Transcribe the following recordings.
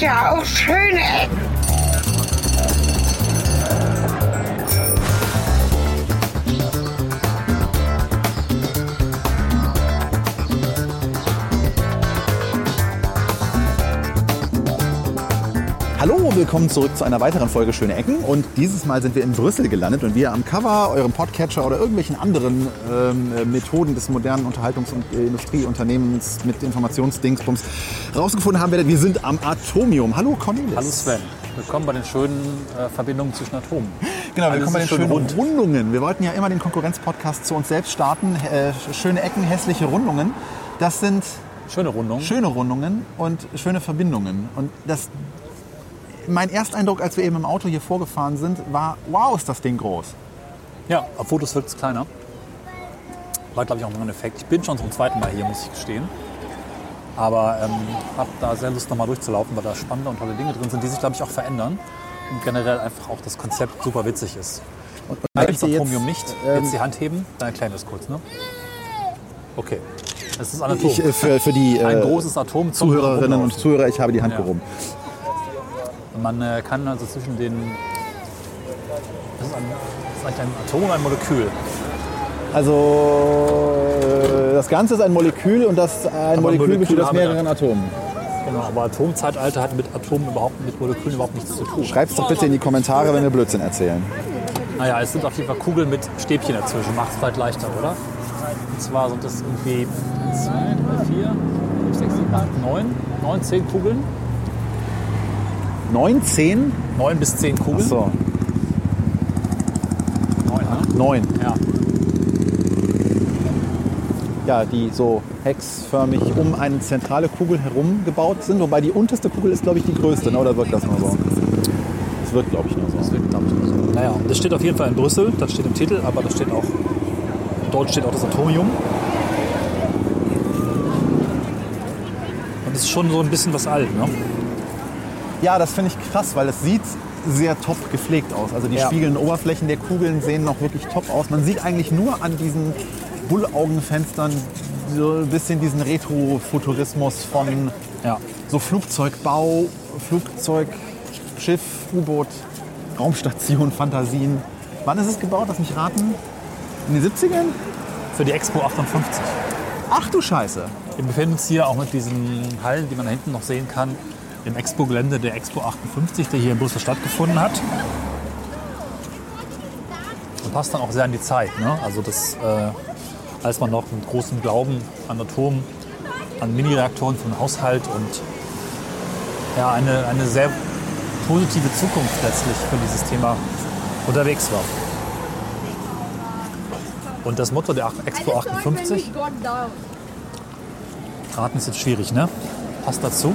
ja auch schöne Ecken. Hallo, willkommen zurück zu einer weiteren Folge Schöne Ecken. Und dieses Mal sind wir in Brüssel gelandet und wir am Cover, eurem Podcatcher oder irgendwelchen anderen ähm, äh, Methoden des modernen Unterhaltungs- und äh, Industrieunternehmens mit Informationsdingsbums rausgefunden haben, wir, wir sind am Atomium. Hallo Cornelis. Hallo Sven, willkommen bei den schönen äh, Verbindungen zwischen Atomen. Genau, Alles willkommen bei den schön schönen rund. Rundungen. Wir wollten ja immer den Konkurrenzpodcast zu uns selbst starten. Äh, schöne Ecken, hässliche Rundungen. Das sind Schöne Rundung. schöne Rundungen und schöne Verbindungen. Und das, mein Ersteindruck, als wir eben im Auto hier vorgefahren sind, war, wow, ist das Ding groß. Ja, auf Fotos wirkt es kleiner. War, glaube ich, auch ein Effekt. Ich bin schon zum zweiten Mal hier, muss ich gestehen. Aber ähm, habe da sehr Lust, nochmal durchzulaufen, weil da spannende und tolle Dinge drin sind, die sich, glaube ich, auch verändern. Und generell einfach auch das Konzept super witzig ist. Und, und ich das dir Atomium nicht. ähm, Jetzt die Hand heben, dann erklären wir es kurz. Ne? Okay. Das ist ein Atom. ich, äh, für, für die ein äh, großes Atom Zuhörerinnen und. Zuhörer, ich habe die Hand Ja. gehoben. Und Man äh, kann also zwischen den. Das ist, ein, das ist eigentlich ein Atom und ein Molekül. Also äh, das Ganze ist ein Molekül und das ein Molekül Moleküle besteht aus mehreren Atomen. Genau, aber Atomzeitalter hat mit Atomen überhaupt mit Molekülen überhaupt nichts zu tun. Schreib's doch bitte in die Kommentare, wenn wir Blödsinn erzählen. Naja, es sind auf jeden Fall Kugeln mit Stäbchen dazwischen. Macht es vielleicht leichter, oder? Und zwar sind das irgendwie 2, 3, 4, 5, 6, 7, 8, 9, 9, 10 Kugeln. 9, 10? 9 bis 10 Kugeln. Achso, 9, ne? 9. Ja. Ja, die so hexförmig um eine zentrale Kugel herum gebaut sind. Wobei die unterste Kugel ist, glaube ich, die größte. Ne? Oder wirkt das nur so? Das wirkt, glaube ich, nur so. Das wird, glaube ich, nicht so. Naja, das steht auf jeden Fall in Brüssel. Das steht im Titel, aber das steht auch. Dort steht auch das Atomium. Und es ist schon so ein bisschen was alt, ne? Ja, das finde ich krass, weil es sieht sehr top gepflegt aus. Also die Ja. spiegelnden Oberflächen der Kugeln sehen noch wirklich top aus. Man sieht eigentlich nur an diesen Bullaugenfenstern so ein bisschen diesen Retrofuturismus von Ja. so Flugzeugbau, Flugzeug, Schiff, U-Boot, Raumstation, Fantasien. Wann ist es gebaut? Lass mich raten. In den 70ern? Für die Expo 58. Ach du Scheiße. Wir befinden uns hier auch mit diesen Hallen, die man da hinten noch sehen kann, im Expo-Gelände der Expo 58, der hier in Brüssel stattgefunden hat. Und passt dann auch sehr an die Zeit. Ne? Also das, äh, als man noch mit großem Glauben an Atomen, an Mini-Reaktoren für den Haushalt und ja, eine, eine sehr positive Zukunft letztlich für dieses Thema unterwegs war. Und das Motto der Expo 58 Raten ist jetzt schwierig, ne? Passt dazu.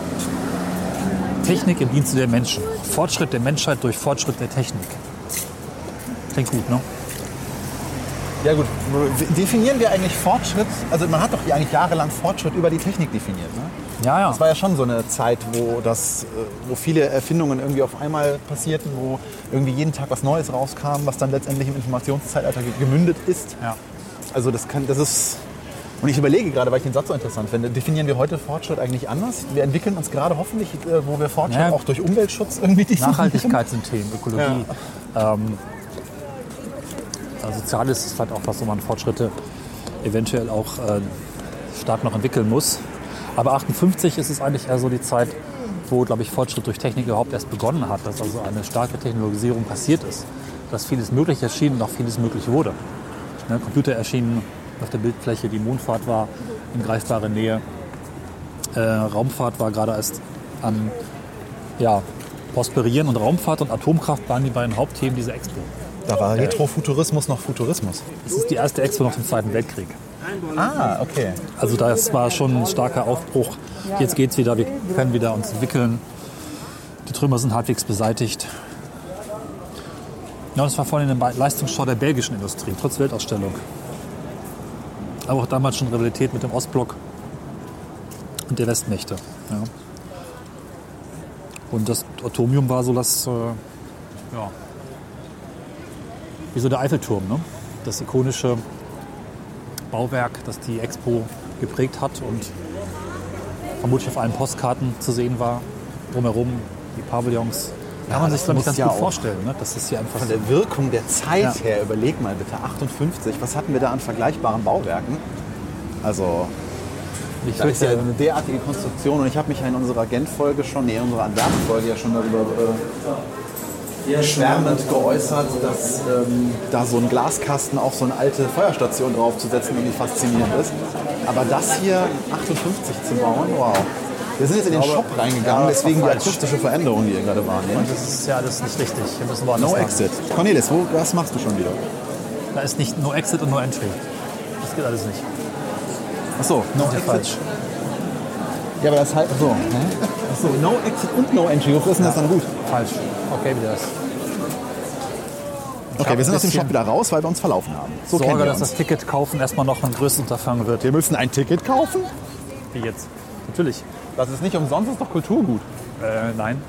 Technik im Dienste der Menschen. Fortschritt der Menschheit durch Fortschritt der Technik. Klingt gut, ne? Ja gut, definieren wir eigentlich Fortschritt? Also man hat doch hier eigentlich jahrelang Fortschritt über die Technik definiert. Ne? Ja, ja. Das war ja schon so eine Zeit, wo, das, äh, wo viele Erfindungen irgendwie auf einmal passierten, wo irgendwie jeden Tag was Neues rauskam, was dann letztendlich im Informationszeitalter ge- gemündet ist. ja. Also das kann, das ist. Und ich überlege gerade, weil ich den Satz so interessant finde, definieren wir heute Fortschritt eigentlich anders? Wir entwickeln uns gerade hoffentlich, äh, wo wir Fortschritt Ja. auch durch Umweltschutz irgendwie definieren. Nachhaltigkeit sind Themen, Ökologie. Ähm, also Soziales ist vielleicht auch was, wo man Fortschritte eventuell auch äh, stark noch entwickeln muss. Aber 58 ist es eigentlich eher so die Zeit, wo, glaube ich, Fortschritt durch Technik überhaupt erst begonnen hat, dass also eine starke Technologisierung passiert ist, dass vieles möglich erschien und auch vieles möglich wurde. Ne, Computer erschienen auf der Bildfläche, die Mondfahrt war in greifbarer Nähe, äh, Raumfahrt war gerade erst an ja, Prosperieren und Raumfahrt und Atomkraft waren die beiden Hauptthemen dieser Expo. Da war Retrofuturismus noch Futurismus. Das ist die erste Expo nach dem Zweiten Weltkrieg. Ah, okay. Also das war schon ein starker Aufbruch. Jetzt geht's wieder, wir können wieder uns entwickeln. Die Trümmer sind halbwegs beseitigt. Ja, das war vorhin eine Leistungsschau der belgischen Industrie, trotz Weltausstellung. Aber auch damals schon Rivalität mit dem Ostblock und der Westmächte. Ja. Und das Atomium war so das, äh, ja, wie so der Eiffelturm, ne? das ikonische Bauwerk, das die Expo geprägt hat und vermutlich auf allen Postkarten zu sehen war. drumherum, die Pavillons. Kann Ja, man sich, das glaube ich, muss ganz ja gut vorstellen. Ne? Das ist hier einfach Von der Wirkung der Zeit Ja. her, überleg mal bitte, 58, was hatten wir da an vergleichbaren Bauwerken? Also, Ich da ist ja eine derartige Konstruktion und ich habe mich ja in unserer Gent-Folge schon, nee, in unserer Antwerpen-Folge ja schon darüber äh, schwärmend geäußert, dass ähm, da so ein Glaskasten auf so eine alte Feuerstation draufzusetzen irgendwie faszinierend ist. Aber das hier 58 zu bauen, wow. Wir sind jetzt in den Shop reingegangen, deswegen die akustische Veränderung, die ihr gerade wahrnehmt. das ist ja alles nicht richtig. Wir müssen woanders No lang. Exit. Cornelis, wo, was machst du schon wieder? Da ist nicht No Exit und No Entry. Das geht alles nicht. Achso, No ist ja falsch. Ja, aber das ist halt so. Ne? Achso, No Exit und No Entry. Wofür ist denn das dann gut? Falsch. Okay, wie das. Okay, wir sind ein aus dem bisschen Shop wieder raus, weil wir uns verlaufen haben. So kennen Sorge, wir dass uns. das Ticket kaufen erstmal noch ein größeres Unterfangen wird. Wir müssen ein Ticket kaufen? Wie jetzt? Natürlich. Das ist nicht umsonst, das ist doch Kulturgut. Äh, nein.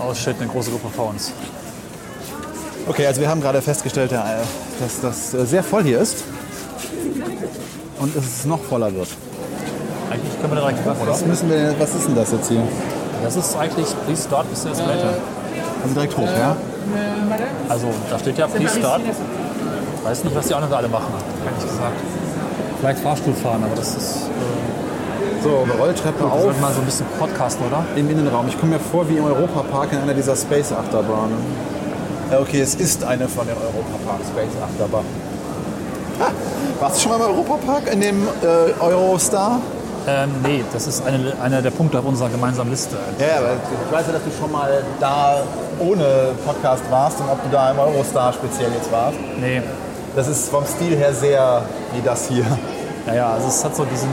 Oh shit, eine große Gruppe vor uns. Okay, also wir haben gerade festgestellt, äh, dass das äh, sehr voll hier ist. Und es noch voller wird. Eigentlich können wir direkt hoch, oder? Was, müssen wir, was ist denn das jetzt hier? Das ist eigentlich Please Start bis der Escalator. Also direkt hoch, ja? Also da steht ja Please Start. Weiß nicht, was die anderen da alle machen, ehrlich gesagt. Vielleicht Fahrstuhl fahren, aber das ist. Äh, So, Rolltreppe wir auf sollten mal so ein bisschen podcasten, oder? im Innenraum. Ich komme mir vor wie im Europapark in einer dieser Space-Achterbahnen. Ja, okay, es ist eine von den Europapark Space-Achterbahnen. Ah, warst du schon mal im Europapark in dem äh, Eurostar? Ähm, nee, das ist eine, einer der Punkte auf unserer gemeinsamen Liste. Ja, aber ich weiß ja, dass du schon mal da ohne Podcast warst und ob du da im Eurostar speziell jetzt warst. Nee. Das ist vom Stil her sehr wie das hier. Naja, also es hat so diesen,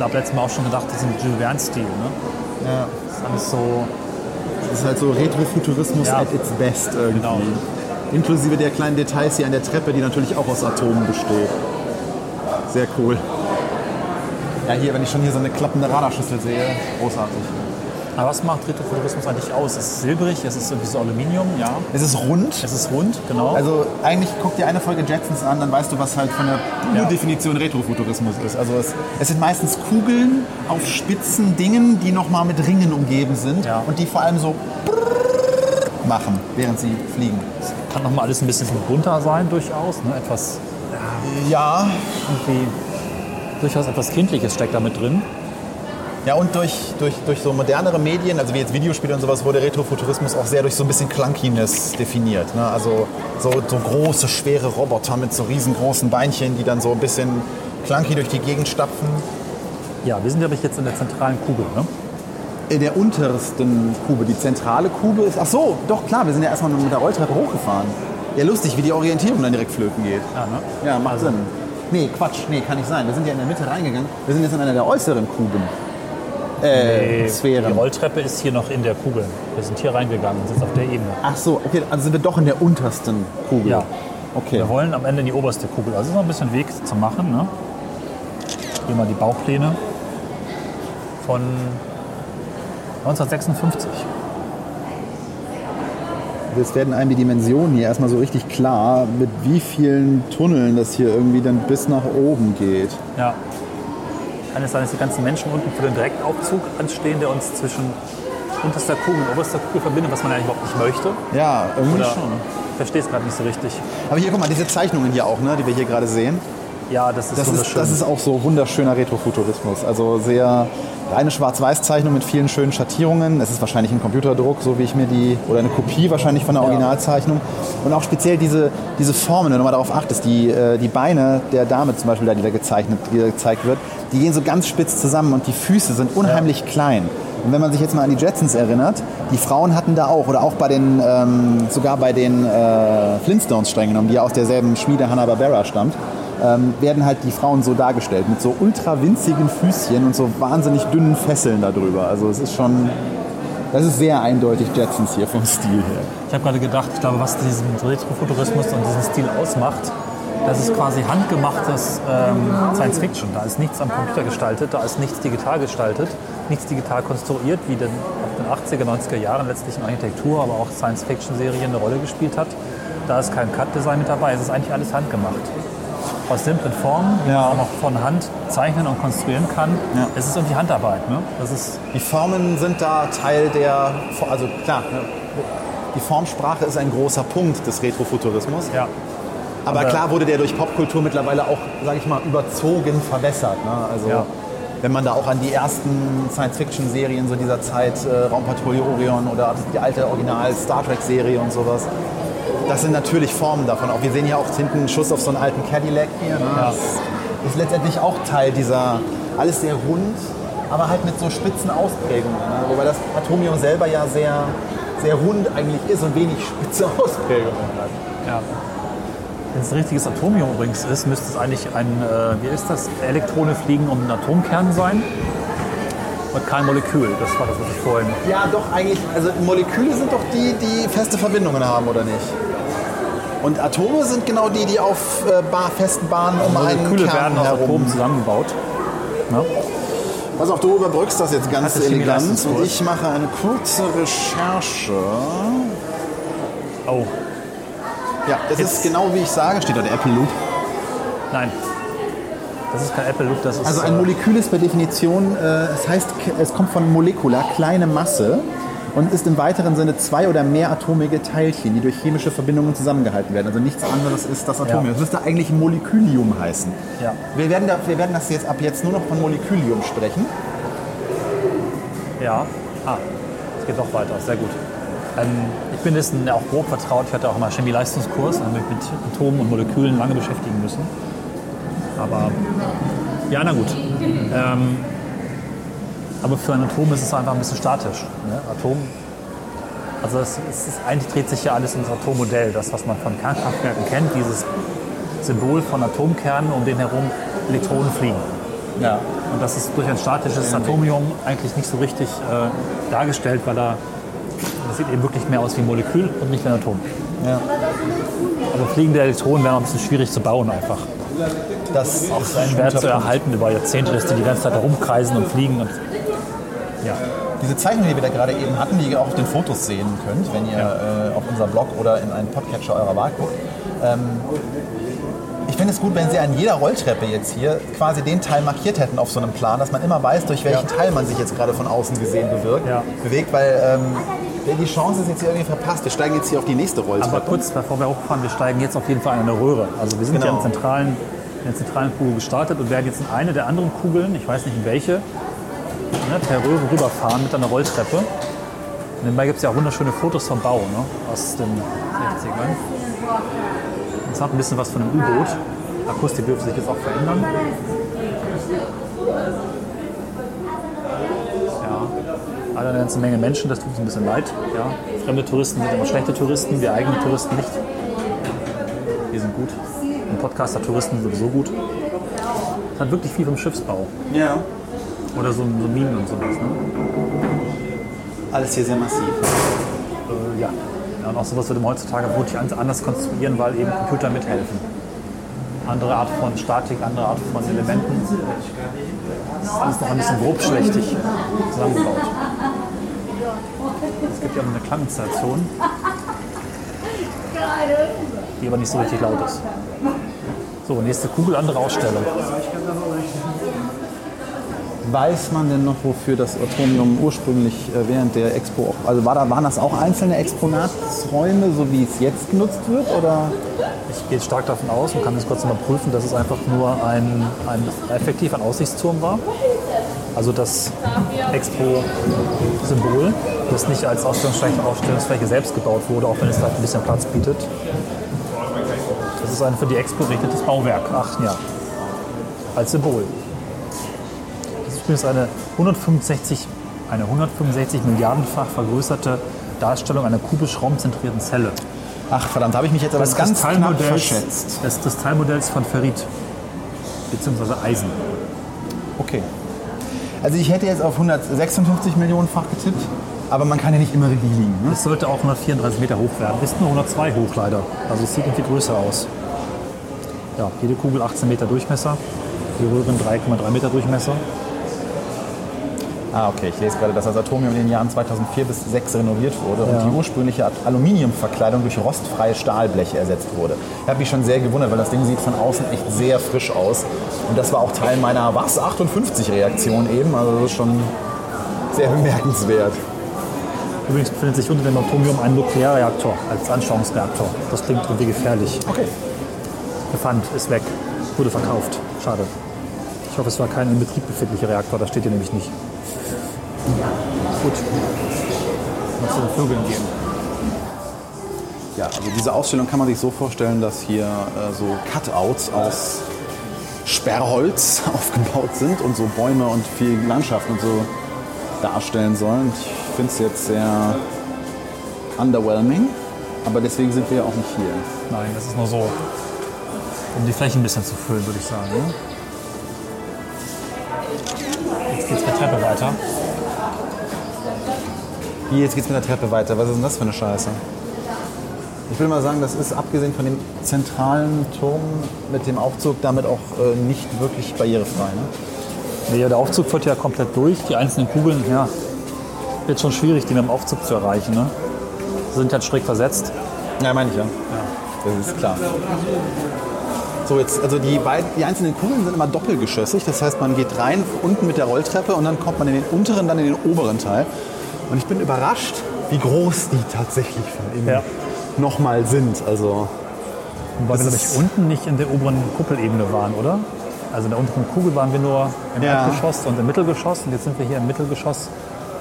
glaube letztes Mal auch schon gedacht, diesen Jules Verne-Stil. Ne? Ja. Das ist alles so, Das ist halt so Retrofuturismus Ja. at its best irgendwie. Genau. Inklusive der kleinen Details hier an der Treppe, die natürlich auch aus Atomen besteht. Sehr cool. Ja, hier, wenn ich schon hier so eine klappende Radarschüssel sehe, großartig. Aber was macht Retrofuturismus eigentlich aus? Es ist silbrig, es ist irgendwie so Aluminium, ja. Es ist rund. Es ist rund, genau. Also eigentlich guck dir eine Folge Jetsons an, dann weißt du, was halt von der Ja. Urdefinition Retrofuturismus ist. Also es, es sind meistens Kugeln auf spitzen Dingen, die nochmal mit Ringen umgeben sind Ja. und die vor allem so machen, während sie fliegen. Kann noch mal alles ein bisschen bunter sein, durchaus. Ne? Etwas, Ja, irgendwie, durchaus etwas Kindliches steckt da mit drin. Ja, und durch, durch, durch so modernere Medien, also wie jetzt Videospiele und sowas, wurde Retrofuturismus auch sehr durch so ein bisschen Clunkiness definiert. Ne? Also so, so große, schwere Roboter mit so riesengroßen Beinchen, die dann so ein bisschen clunky durch die Gegend stapfen. Ja, wir sind, ich, jetzt in der zentralen Kugel. Ne? In der untersten Kube, die zentrale Kube ist. Ach so, doch klar, wir sind ja erstmal mit der Rolltreppe hochgefahren. Ja, lustig, wie die Orientierung dann direkt flöten geht. Ja, ne? Ja, macht Sinn. Nee, Quatsch, nee, kann nicht sein. Wir sind ja in der Mitte reingegangen. Wir sind jetzt in einer der äußeren Kuben. Äh, Die Sphären. Rolltreppe ist hier noch in der Kugel. Wir sind hier reingegangen und sind auf der Ebene. Ach so, okay, also sind wir doch in der untersten Kugel. Ja. Okay. Wir wollen am Ende in die oberste Kugel. Also ist noch ein bisschen Weg zu machen. Ne? Hier mal die Baupläne von 1956. Jetzt werden einem die Dimensionen hier erstmal so richtig klar, mit wie vielen Tunneln das hier irgendwie dann bis nach oben geht. Ja. Kann es sein, dass die ganzen Menschen unten für den Direktaufzug anstehen, der uns zwischen unterster Kugel und oberster Kugel verbindet, was man eigentlich überhaupt nicht möchte? Ja, irgendwie Oder schon. Ich verstehe es gerade nicht so richtig. Aber hier, guck mal, diese Zeichnungen hier auch, ne, die wir hier gerade sehen. Ja, das ist Das ist, wunderschön. das ist auch so wunderschöner Retrofuturismus. Also sehr reine Schwarz-Weiß-Zeichnung mit vielen schönen Schattierungen. Es ist wahrscheinlich ein Computerdruck, so wie ich mir die, oder eine Kopie wahrscheinlich von der Originalzeichnung. Und auch speziell diese, diese Formen, wenn du mal darauf achtest, die, äh, die Beine der Dame zum Beispiel, die da gezeichnet, die da gezeigt wird, die gehen so ganz spitz zusammen und die Füße sind unheimlich klein. Und wenn man sich jetzt mal an die Jetsons erinnert, die Frauen hatten da auch, oder auch bei den, ähm, sogar bei den äh, Flintstones streng genommen, die ja aus derselben Schmiede Hanna-Barbera stammt, ähm, werden halt die Frauen so dargestellt, mit so ultra winzigen Füßchen und so wahnsinnig dünnen Fesseln darüber. Also es ist schon, das ist sehr eindeutig Jetsons hier vom Stil her. Ich habe gerade gedacht, ich glaube, was diesen Retrofuturismus und diesen Stil ausmacht, das ist quasi handgemachtes ähm, Science Fiction. Da ist nichts am Computer gestaltet, da ist nichts digital gestaltet, nichts digital konstruiert, wie denn ab den 80er, 90er Jahren letztlich in Architektur, aber auch Science Fiction Serien eine Rolle gespielt hat. Da ist kein Cut-Design mit dabei, es ist eigentlich alles handgemacht. Aus simplen Formen, die Ja. man auch noch von Hand zeichnen und konstruieren kann. Ja. Es ist irgendwie Handarbeit. Ne? Das ist, Die Formen sind da Teil der, also klar, ne, die Formsprache ist ein großer Punkt des Retrofuturismus. ja, Aber Aber- klar wurde der durch Popkultur mittlerweile auch, sage ich mal, überzogen verwässert. Ne? Also Ja. wenn man da auch an die ersten Science-Fiction-Serien so dieser Zeit, äh, Raumpatrouille Orion oder die alte Original-Star Trek-Serie und sowas, das sind natürlich Formen davon. Auch wir sehen hier auch hinten einen Schuss auf so einen alten Cadillac hier. Ne? Ja. Das ist letztendlich auch Teil dieser, alles sehr rund, aber halt mit so spitzen Ausprägungen. Ne? Wobei das Atomium selber ja sehr, sehr rund eigentlich ist und wenig spitze Ausprägungen hat. ja. Wenn es ein richtiges Atomium übrigens ist, müsste es eigentlich ein, äh, wie ist das, Elektrone fliegen um einen Atomkern sein. Und kein Molekül. Das war das, was ich vorhin. Ja, doch eigentlich. Also Moleküle sind doch die, die feste Verbindungen haben, oder nicht? Und Atome sind genau die, die auf äh, bar, festen Bahnen um einen Moleküle Kern werden aus herum. Atomen zusammengebaut. Ne? Pass auf, du überbrückst das jetzt ganz der elegant und ich mache eine kurze Recherche. Oh, Ja, das Jetzt- ist genau wie ich sage, steht da der Apple Loop. nein. Das ist kein Apple Loop, das ist. Also ein äh, Molekül ist per Definition, äh, es heißt, es kommt von Molekula, kleine Masse und ist im weiteren Sinne zwei oder mehr atomige Teilchen, die durch chemische Verbindungen zusammengehalten werden. Also nichts anderes ist das Atomium. Ja. Das müsste eigentlich Molekülium heißen. Ja. Wir werden, da, wir werden das jetzt ab jetzt nur noch von Molekülium sprechen. Ja. Ah, es geht doch weiter. Sehr gut. Ähm, ich bin dessen auch grob vertraut. Ich hatte auch mal Chemieleistungskurs und habe mich mit Atomen und Molekülen lange beschäftigen müssen. Aber ja, na gut. Ähm, aber für ein Atom ist es einfach ein bisschen statisch. Ne? Atom, also es, es ist, eigentlich dreht sich ja alles ums Atommodell. Das, was man von Kernkraftwerken kennt, dieses Symbol von Atomkernen, um den herum Elektronen fliegen. Ja. Und das ist durch ein statisches Atomium eigentlich nicht so richtig äh, dargestellt, weil da, das sieht eben wirklich mehr aus wie ein Molekül und nicht wie ein Atom. ja. Aber fliegende Elektronen wären auch ein bisschen schwierig zu bauen einfach. Das ist ein Wert guter zu erhalten über Jahrzehnte, dass die die ganze Zeit herumkreisen und fliegen. Und, ja. Diese Zeichnung, die wir da gerade eben hatten, die ihr auch auf den Fotos sehen könnt, wenn ihr äh, auf unser Blog oder in einen Podcatcher eurer Wahl guckt. Ähm, ich finde es gut, wenn Sie an jeder Rolltreppe jetzt hier quasi den Teil markiert hätten auf so einem Plan, dass man immer weiß, durch welchen Ja. Teil man sich jetzt gerade von außen gesehen bewirkt, Ja. bewegt, weil ähm, die Chance ist jetzt hier irgendwie verpasst. Wir steigen jetzt hier auf die nächste Rolltreppe. Aber kurz bevor wir hochfahren, wir steigen jetzt auf jeden Fall in eine Röhre. Also wir sind Genau. hier im zentralen, in der zentralen Kugel gestartet und werden jetzt in eine der anderen Kugeln, ich weiß nicht in welche, ne, per Röhre rüberfahren mit einer Rolltreppe. Und nebenbei gibt es ja auch wunderschöne Fotos vom Bau ne, aus den 60ern. Es hat ein bisschen was von einem U-Boot. Akustik dürfte sich jetzt auch verändern. Ja, alle eine ganze Menge Menschen, das tut uns ein bisschen leid. Ja. Fremde Touristen sind immer schlechte Touristen, wir eigene Touristen nicht. Wir sind gut. Und Podcaster-Touristen sowieso gut. Es hat wirklich viel vom Schiffsbau. ja. Oder so, so Minen und sowas. Ne? Alles hier sehr massiv. Äh, ja. ja. Und auch sowas würde man heutzutage wirklich an- anders konstruieren, weil eben Computer mithelfen. Andere Art von Statik, andere Art von Elementen. Das ist alles noch ein bisschen grobschlächtig zusammengebaut. Es gibt ja noch eine Klanginstallation, die aber nicht so richtig laut ist. So, nächste Kugel, andere Ausstellung. Weiß man denn noch, wofür das Atomium ursprünglich äh, während der Expo, also war da, waren das auch einzelne Exponatsräume, so wie es jetzt genutzt wird? Oder? Ich gehe stark davon aus und kann das kurz mal prüfen, dass es einfach nur ein, ein effektiv ein Aussichtsturm war. Also das Expo-Symbol, das nicht als Ausstellungsfläche, selbst gebaut wurde, auch wenn es da ein bisschen Platz bietet. Das ist ein für die Expo gerichtetes Bauwerk, ach ja, als Symbol. Das ist eine 165, eine 165 Milliardenfach vergrößerte Darstellung einer kubisch raumzentrierten Zelle. Ach verdammt, habe ich mich jetzt aber des ganz knapp Kristallmodells, verschätzt. des Kristallmodells von Ferrit, beziehungsweise Eisen. Okay. Also ich hätte jetzt auf 156 Millionenfach getippt, aber man kann ja nicht immer richtig liegen. Ne? Es sollte auch 134 Meter hoch werden. Ist nur 102 hoch leider. Also es sieht irgendwie größer aus. Ja, jede Kugel 18 Meter Durchmesser. Die Röhren 3,3 Meter Durchmesser. Ah, okay. Ich lese gerade, dass das Atomium in den Jahren 2004 bis 2006 renoviert wurde Ja. und die ursprüngliche Aluminiumverkleidung durch rostfreie Stahlbleche ersetzt wurde. Ich habe mich schon sehr gewundert, weil das Ding sieht von außen echt sehr frisch aus. Und das war auch Teil meiner Was 58-Reaktion eben. Also das ist schon sehr bemerkenswert. Übrigens befindet sich unter dem Atomium ein Nuklearreaktor als Anschauungsreaktor. Das klingt irgendwie gefährlich. Okay. Befand, ist weg, wurde verkauft. Schade. Ich hoffe, es war kein in Betrieb befindlicher Reaktor, das steht hier nämlich nicht. Mal zu den Vögeln gehen. Ja, also diese Ausstellung kann man sich so vorstellen, dass hier äh, so Cutouts aus Sperrholz aufgebaut sind und so Bäume und viel Landschaft und so darstellen sollen. Ich finde es jetzt sehr underwhelming, aber deswegen sind wir ja auch nicht hier. Nein, das ist nur so, um die Fläche ein bisschen zu füllen, würde ich sagen. Ne? Jetzt geht's mit Treppe weiter. Hier, jetzt geht's mit der Treppe weiter. Was ist denn das für eine Scheiße? Ich will mal sagen, das ist abgesehen von dem zentralen Turm mit dem Aufzug damit auch äh, nicht wirklich barrierefrei. Ne? Nee, der Aufzug führt ja komplett durch. Die einzelnen Kugeln, ja, wird schon schwierig, die mit dem Aufzug zu erreichen. Ne? Sind halt schräg versetzt. Ja, meine ich ja. Das ist klar. So, jetzt, also die, beiden, die einzelnen Kugeln sind immer doppelgeschossig. Das heißt, man geht rein unten mit der Rolltreppe und dann kommt man in den unteren, dann in den oberen Teil. Und ich bin überrascht, wie groß die tatsächlich von innen Ja. nochmal sind. Also, Weil wir ist- unten nicht in der oberen Kuppelebene waren, oder? Also in der unteren Kugel waren wir nur im Ja. Erdgeschoss und im Mittelgeschoss. Und jetzt sind wir hier im Mittelgeschoss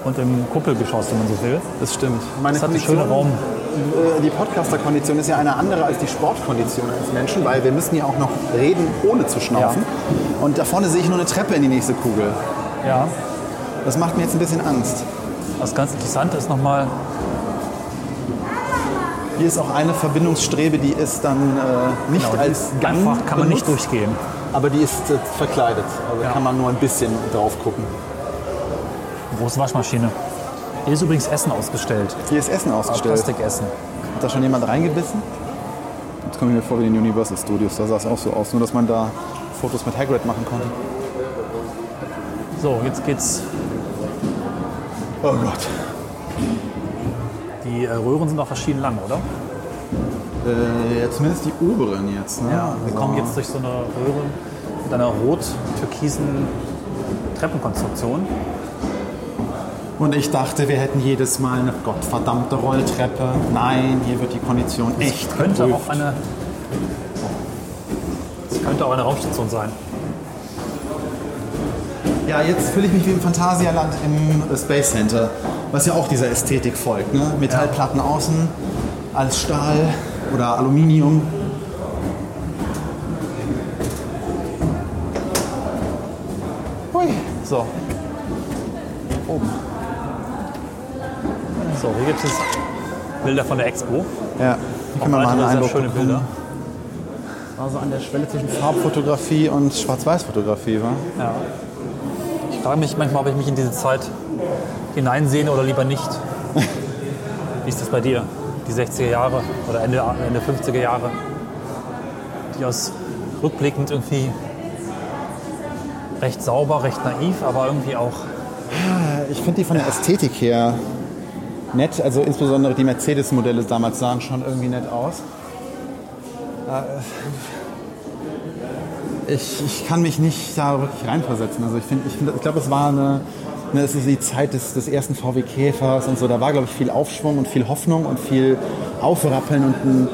und im Kuppelgeschoss, wenn man so will. das stimmt. Meine Das hat einen schönen Raum. äh, die Podcaster-Kondition ist ja eine andere als die Sportkondition eines Menschen, weil wir müssen ja auch noch reden, ohne zu schnaufen. Und da vorne sehe ich nur eine Treppe in die nächste Kugel. Ja. Das macht mir jetzt ein bisschen Angst. Was ganz interessant ist nochmal, Hier ist auch eine Verbindungsstrebe, die ist dann äh, nicht Genau, als Gang einfach, kann man nicht benutzt, durchgehen. Aber die ist äh, verkleidet. Also Ja. kann man nur ein bisschen drauf gucken. große Waschmaschine. Hier ist übrigens Essen ausgestellt. Hier ist Essen ausgestellt. Plastikessen. Hat da schon jemand reingebissen? Jetzt komme ich mir vor wie in den Universal Studios. Da sah es auch so aus. Nur, dass man da Fotos mit Hagrid machen konnte. So, jetzt geht's. Oh Gott. Die äh, Röhren sind auch verschieden lang, oder? Äh, ja, zumindest die oberen jetzt. Ne? Ja, wir kommen jetzt durch so eine Röhre mit einer rot-türkisen Treppenkonstruktion. Und ich dachte, wir hätten jedes Mal eine gottverdammte Rolltreppe. Nein, hier wird die Kondition echt Könnte geprüft. auch eine. Es könnte auch eine Raumstation sein. Ja, jetzt fühle ich mich wie im Phantasialand im Space Center, was ja auch dieser Ästhetik folgt. Ne? Metallplatten außen, alles Stahl oder Aluminium. Hui. So. Oben. So, hier gibt es Bilder von der Expo. Ja, hier können wir mal einen Eindruck schöne bekommen. Bilder. Also an der Schwelle zwischen Farbfotografie und Schwarz-Weiß-Fotografie, war? Ja. Ich frage mich manchmal, ob ich mich in diese Zeit hineinsehne oder lieber nicht. Wie ist das bei dir? Die 60er Jahre oder Ende, Ende 50er Jahre, die aus rückblickend irgendwie recht sauber, recht naiv, aber irgendwie auch Ich finde die von der Ästhetik her nett. Also insbesondere die Mercedes-Modelle damals sahen schon irgendwie nett aus. Ich, ich kann mich nicht da wirklich reinversetzen. Also ich finde, ich, find, ich glaube, es war eine, ne, es ist die Zeit des, des ersten VW Käfers und so. Da war, glaube ich, viel Aufschwung und viel Hoffnung und viel Aufrappeln und ein,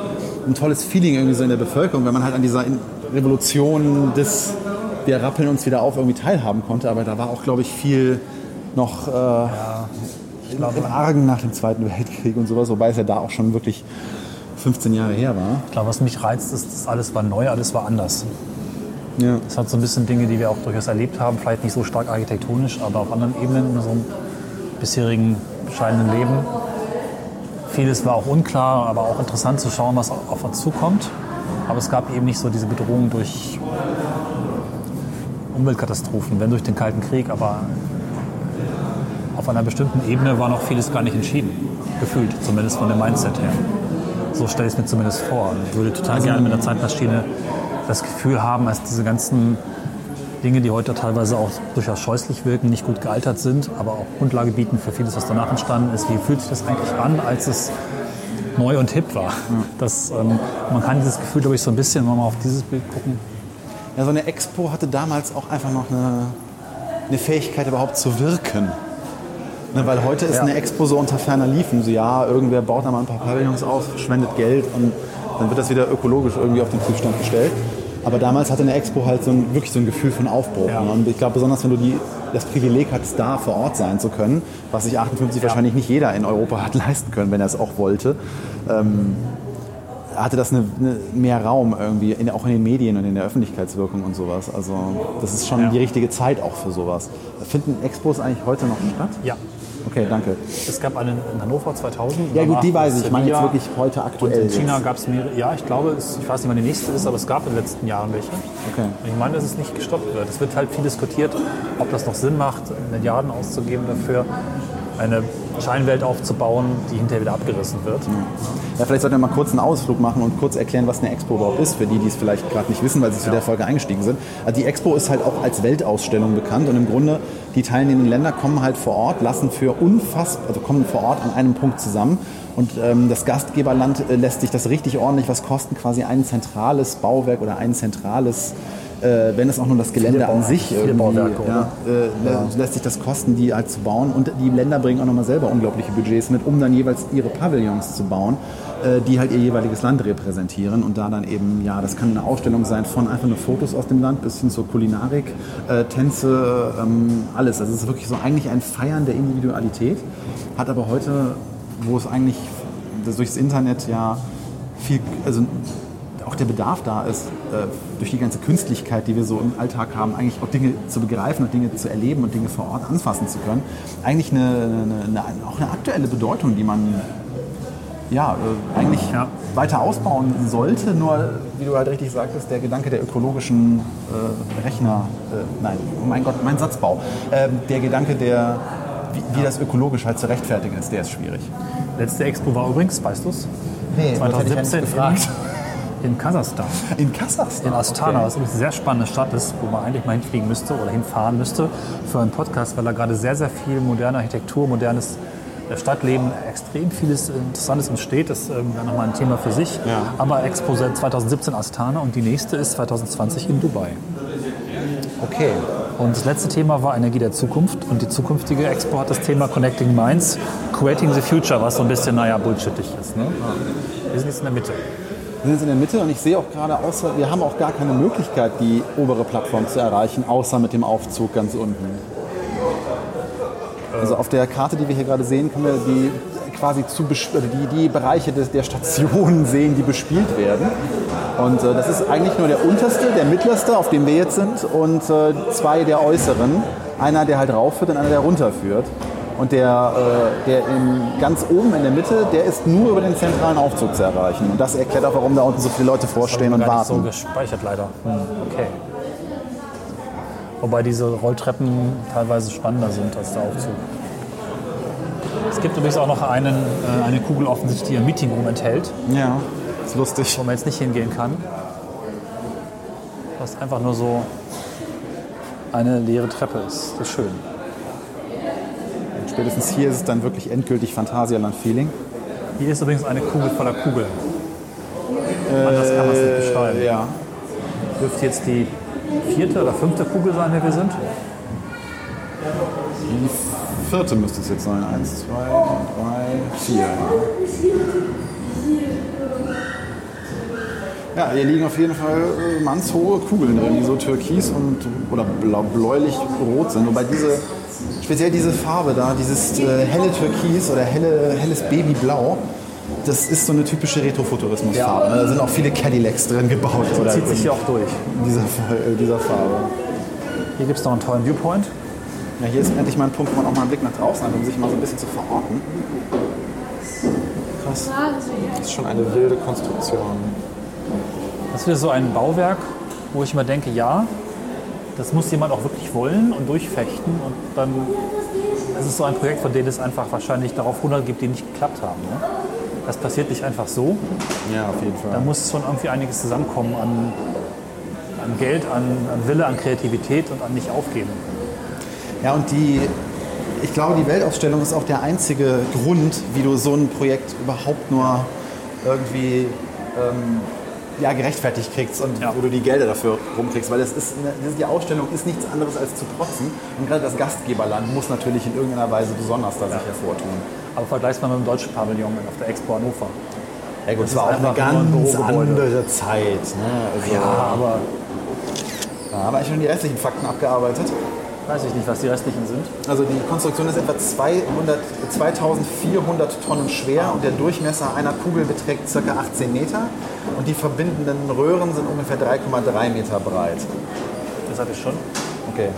ein tolles Feeling irgendwie so in der Bevölkerung, wenn man halt an dieser Revolution des wir rappeln uns wieder auf irgendwie teilhaben konnte. Aber da war auch, glaube ich, viel noch äh, im, im Argen nach dem Zweiten Weltkrieg und sowas, wobei es ja da auch schon wirklich 15 Jahre her war. Ich glaube, was mich reizt, ist, dass alles war neu, alles war anders. Ja. Das hat so ein bisschen Dinge, die wir auch durchaus erlebt haben, vielleicht nicht so stark architektonisch, aber auf anderen Ebenen in unserem bisherigen bescheidenen Leben. Vieles war auch unklar, aber auch interessant zu schauen, was auf uns zukommt. Aber es gab eben nicht so diese Bedrohung durch Umweltkatastrophen, wenn durch den Kalten Krieg, aber auf einer bestimmten Ebene war noch vieles gar nicht entschieden, gefühlt, zumindest von dem Mindset her. So stelle ich es mir zumindest vor. Ich würde total gerne mit einer Zeitmaschine das Gefühl haben, als diese ganzen Dinge, die heute teilweise auch durchaus scheußlich wirken, nicht gut gealtert sind, aber auch Grundlage bieten für vieles, was danach entstanden ist. Wie fühlt sich das eigentlich an, als es neu und hip war? Das, ähm, man kann dieses Gefühl, glaube ich, so ein bisschen, wenn wir auf dieses Bild gucken, Ja, so eine Expo hatte damals auch einfach noch eine, eine Fähigkeit, überhaupt zu wirken. Ne, weil heute ist Ja. eine Expo so unter ferner Liefen. So, ja, irgendwer baut da mal ein paar Pavillons auf, spendet Geld und dann wird das wieder ökologisch irgendwie auf den Prüfstand gestellt. Aber damals hatte eine Expo halt so ein, wirklich so ein Gefühl von Aufbruch. Ja. Ne? Und ich glaube, besonders wenn du die, das Privileg hattest, da vor Ort sein zu können, was sich 58 wahrscheinlich nicht jeder in Europa hat leisten können, wenn er es auch wollte, ähm, hatte das eine, eine, mehr Raum irgendwie, in, auch in den Medien und in der Öffentlichkeitswirkung und sowas. Also das ist schon Ja. die richtige Zeit auch für sowas. Finden Expos eigentlich heute noch statt? ja, Okay, danke. es gab einen in Hannover 2000. Ja gut, die weiß ich. Ich meine jetzt wirklich heute Und aktuell. in China gab es mehrere, ja, ich glaube, es, ich weiß nicht, wann die nächste ist, aber es gab in den letzten Jahren welche. Okay. Und ich meine, dass es nicht gestoppt wird. Es wird halt viel diskutiert, ob das noch Sinn macht, Milliarden auszugeben dafür, eine Scheinwelt aufzubauen, die hinterher wieder abgerissen wird. Ja, vielleicht sollten wir mal kurz einen Ausflug machen und kurz erklären, was eine Expo überhaupt ist, für die, die es vielleicht gerade nicht wissen, weil sie zu der Folge eingestiegen sind. Also die Expo ist halt auch als Weltausstellung bekannt und im Grunde die teilnehmenden Länder kommen halt vor Ort, lassen für unfassbar, also kommen vor Ort an einem Punkt zusammen und ähm, das Gastgeberland äh, lässt sich das richtig ordentlich was kosten, quasi ein zentrales Bauwerk oder ein zentrales äh, wenn es auch nur das Gelände an sich irgendwie, ja, äh, lä- lässt sich das kosten, die halt zu bauen. Und die Länder bringen auch nochmal selber unglaubliche Budgets mit, um dann jeweils ihre Pavillons zu bauen, äh, die halt ihr jeweiliges Land repräsentieren. Und da dann eben, ja, das kann eine Ausstellung sein von einfach nur Fotos aus dem Land bis hin zur Kulinarik, äh, Tänze, ähm, alles. Also es ist wirklich so eigentlich ein Feiern der Individualität, hat aber heute, wo es eigentlich das durchs Internet ja viel, also auch der Bedarf da ist, äh, durch die ganze Künstlichkeit, die wir so im Alltag haben, eigentlich auch Dinge zu begreifen und Dinge zu erleben und Dinge vor Ort anfassen zu können, eigentlich eine, eine, eine, auch eine aktuelle Bedeutung, die man ja, äh, eigentlich Ja. weiter ausbauen sollte. Nur, wie du halt richtig sagtest, der Gedanke der ökologischen äh, Rechner, äh, nein, oh mein Gott, mein Satzbau, ähm, der Gedanke, der, wie, wie das ökologisch halt zu rechtfertigen ist, der ist schwierig. Letzte Expo war übrigens, weißt du es? Nee, 2017 gefragt. In, Kasachstan. In Kasachstan? In Astana, was übrigens eine sehr spannende Stadt ist, wo man eigentlich mal hinfliegen müsste oder hinfahren müsste für einen Podcast, weil da gerade sehr, sehr viel moderne Architektur, modernes äh, Stadtleben, extrem vieles Interessantes entsteht. Das ist ähm, ja nochmal ein Thema für sich. Ja. Aber Expo seit 2017 Astana und die nächste ist 2020 in Dubai. Okay. Und das letzte Thema war Energie der Zukunft. Und die zukünftige Expo hat das Thema Connecting Minds, Creating the Future, was so ein bisschen, naja, bullshittig ist. Ne? Wir sind jetzt in der Mitte. Wir sind in der Mitte und ich sehe auch gerade, außer, wir haben auch gar keine Möglichkeit, die obere Plattform zu erreichen, außer mit dem Aufzug ganz unten. Also auf der Karte, die wir hier gerade sehen, können wir die quasi zu oder die, die Bereiche des, der Stationen sehen, die bespielt werden. Und äh, das ist eigentlich nur der unterste, der mittlerste, auf dem wir jetzt sind, und äh, zwei der äußeren. Einer, der halt raufführt und einer, der runterführt. Und der, äh, der in, ganz oben in der Mitte, der ist nur über den zentralen Aufzug zu erreichen. Und das erklärt auch, warum da unten so viele Leute vorstehen und gar nicht warten. so gespeichert leider. Hm, okay. Wobei diese Rolltreppen teilweise spannender sind als der Aufzug. Es gibt übrigens auch noch einen, äh, eine Kugel offensichtlich, die ein Meetingroom enthält, Ja, ist lustig. wo man jetzt nicht hingehen kann. Was einfach nur so eine leere Treppe ist. Das ist schön. Spätestens hier ist es dann wirklich endgültig Phantasialand-Feeling. Hier ist übrigens eine Kugel voller Kugeln. Anders kann man es nicht beschreiben. Äh, ja. Dürfte jetzt die vierte oder fünfte Kugel sein, in der wir sind? Die vierte müsste es jetzt sein. Eins, zwei, drei, vier. Ja, hier liegen auf jeden Fall äh, mannshohe Kugeln drin, die so türkis und oder blau, bläulich-rot sind. Wobei diese, speziell diese Farbe da, dieses äh, helle Türkis oder helle, helles Babyblau, das ist so eine typische Retrofuturismusfarbe. ne? Da sind auch viele Cadillacs drin gebaut. Oder Zieht sich hier auch durch. in dieser, äh, dieser Farbe. Hier gibt es noch einen tollen Viewpoint. Ja, hier ist endlich mal ein Punkt, wo man auch mal einen Blick nach draußen hat, um sich mal so ein bisschen zu verorten. Krass. Das ist schon eine wilde Konstruktion. Das ist wieder so ein Bauwerk, wo ich immer denke, ja, das muss jemand auch wirklich wollen und durchfechten. Und dann es ist so ein Projekt, von dem es einfach wahrscheinlich darauf 100 gibt, die nicht geklappt haben. Ne? Das passiert nicht einfach so. Ja, auf jeden Fall. Da muss schon irgendwie einiges zusammenkommen an an Geld, an, an Wille, an Kreativität und an nicht aufgeben. Ja, und die, ich glaube, die Weltausstellung ist auch der einzige Grund, wie du so ein Projekt überhaupt nur irgendwie ähm, ja, gerechtfertigt kriegst und Ja. wo du die Gelder dafür rumkriegst. Weil es ist eine, die Ausstellung ist nichts anderes als zu protzen. Und gerade das Gastgeberland muss natürlich in irgendeiner Weise besonders da sich hervortun. Aber vergleich's mal mit dem deutschen Pavillon auf der Expo Hannover. Ja gut, Das es war auch eine ein ganz Bürogebäude. andere Zeit. Ne? Also, Ja, aber ja, haben wir eigentlich schon die restlichen Fakten abgearbeitet? Weiß ich nicht, was die restlichen sind. Also die Konstruktion ist etwa 200, 2400 Tonnen schwer und der Durchmesser einer Kugel beträgt ca. 18 Meter und die verbindenden Röhren sind ungefähr 3,3 Meter breit. Das hatte ich schon. Okay,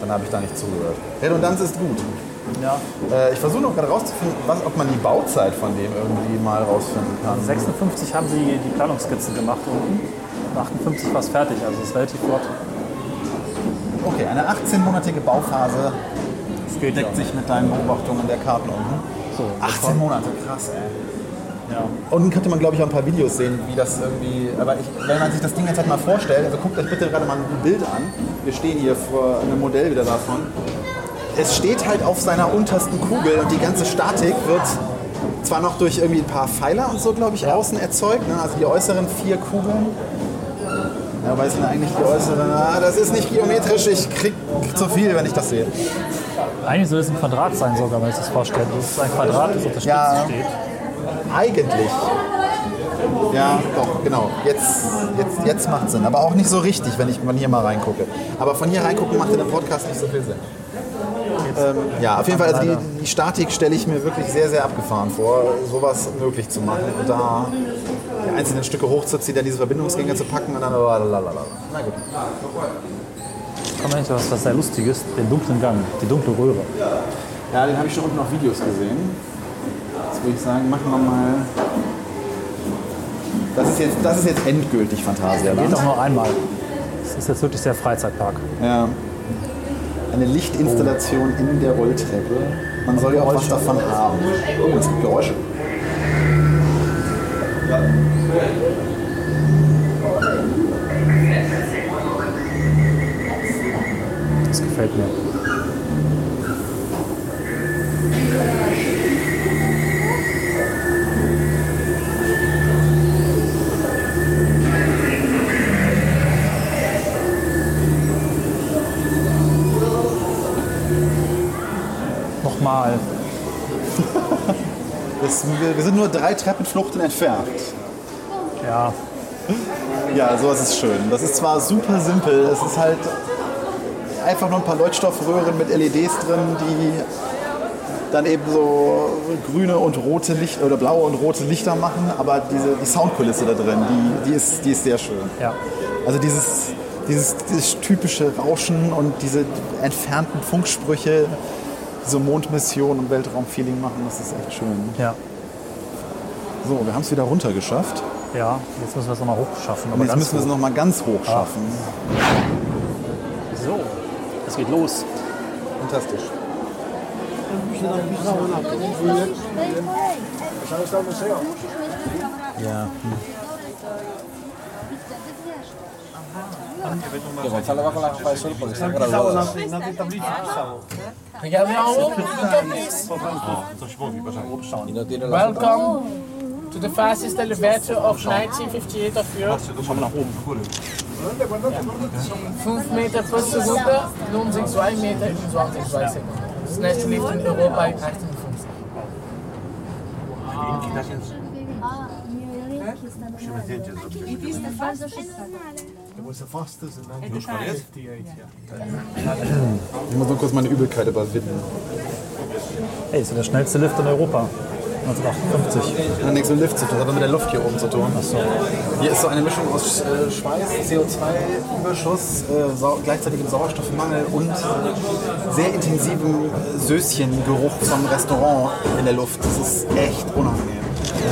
dann habe ich da nicht zugehört. Redundanz ist gut. Ja. Äh, ich versuche noch gerade rauszufinden, was, ob man die Bauzeit von dem irgendwie mal rausfinden kann. 56 haben sie die Planungsskizzen gemacht unten. Und 58 war es fertig, also es ist relativ flott. Okay, eine 18-monatige Bauphase Es geht deckt sich mit deinen Beobachtungen der Karten unten. So, 18 Monate, krass ey. ja. Unten könnte man, glaube ich, auch ein paar Videos sehen, wie das irgendwie. Aber ich, wenn man sich das Ding jetzt halt mal vorstellt, also guckt euch bitte gerade mal ein Bild an. Wir stehen hier vor einem Modell wieder davon. Es steht halt auf seiner untersten Kugel und die ganze Statik wird zwar noch durch irgendwie ein paar Pfeiler und so, glaube ich, außen erzeugt. Ne? Also die äußeren vier Kugeln. Ja, weiß ich denn eigentlich die äußeren? Ah, das ist nicht geometrisch, ich krieg zu viel, wenn ich das sehe. Eigentlich soll es ein Quadrat sein sogar, wenn ich das vorstelle. Das ist ein Quadrat, das auf der Spitze Ja. steht. Eigentlich. Ja, doch, genau. Jetzt, jetzt, jetzt macht Sinn. Aber auch nicht so richtig, wenn ich von hier mal reingucke. Aber von hier reingucken macht in einem Podcast nicht so viel Sinn. Ähm, ja, auf jeden Fall, also die, die Statik stelle ich mir wirklich sehr, sehr abgefahren vor, sowas möglich zu machen und da die einzelnen Stücke hochzuziehen, dann diese Verbindungsgänge zu packen und dann lalalala. Na gut. Kommt eigentlich was, was sehr Lustiges, den dunklen Gang, die dunkle Röhre. Ja, den habe ich schon unten auf Videos gesehen. Jetzt würde ich sagen, machen wir mal. Das ist jetzt, das ist jetzt endgültig Geht Phantasialand. auch nur einmal. Es ist jetzt wirklich sehr Freizeitpark. Ja. Eine Lichtinstallation in der Rolltreppe. Man soll ja auch was davon haben. Oh, es gibt Geräusche. Das gefällt mir. Nochmal. Das, wir, wir sind nur drei Treppenfluchten entfernt. Ja, Ja, sowas ist schön. Das ist zwar super simpel, es ist halt einfach nur ein paar Leuchtstoffröhren mit LEDs drin, die dann eben so grüne und rote Licht oder blaue und rote Lichter machen, aber diese, die Soundkulisse da drin, die, die, ist, die ist sehr schön. ja. Also dieses, dieses, dieses typische Rauschen und diese entfernten Funksprüche, diese Mondmission und Weltraumfeeling machen, das ist echt schön. Ja, So, wir haben es wieder runter geschafft. ja. Jetzt müssen wir es nochmal hochschaffen. Aber jetzt müssen wir es hoch. noch mal ganz hoch schaffen. So, es geht los. Fantastisch. Ja. Welcome to the fastest elevator of 1958 of Europe. 5 Meter pro Sekunde, nun sind 2 Meter in 20 Sekunden. Das nächste Lift in Europa in 1850. Ich muss noch kurz meine Übelkeit überwinden. Hey, das ist der schnellste Lift in Europa. 1958. Hat nichts mit Lift zu tun, das hat mit der Luft hier oben zu tun. Hier ist so eine Mischung aus äh, Schweiß, CO2-Überschuss, äh, gleichzeitigem Sauerstoffmangel und sehr intensivem äh, Söschengeruch vom Restaurant in der Luft. Das ist echt unangenehm.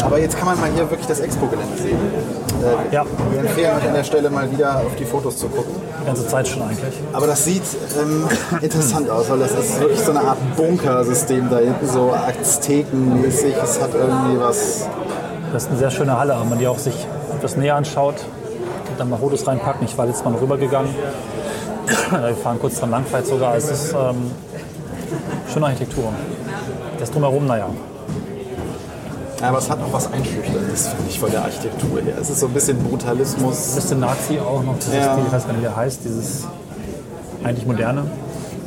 Aber jetzt kann man mal hier wirklich das Expo-Gelände sehen. Äh, Ja. Wir empfehlen euch an der Stelle mal wieder auf die Fotos zu gucken. Die ganze Zeit schon eigentlich. Aber das sieht ähm, interessant aus, weil das ist wirklich so eine Art Bunkersystem da hinten, so Aztekenmäßig. Es hat irgendwie was. Das ist eine sehr schöne Halle, wenn man die auch sich etwas näher anschaut. und dann mal Fotos reinpacken. Ich war letztes Mal noch rübergegangen. Wir fahren kurz dran lang, vielleicht sogar. Es ist ähm, schöne Architektur. Das drumherum, naja. Ja, aber es hat auch was Einschüchterndes, finde ich, von der Architektur her. Es ist so ein bisschen Brutalismus. Ein bisschen Nazi auch noch, dieses, Ja. Stil, ich weiß gar nicht, wie der heißt, dieses eigentlich moderne.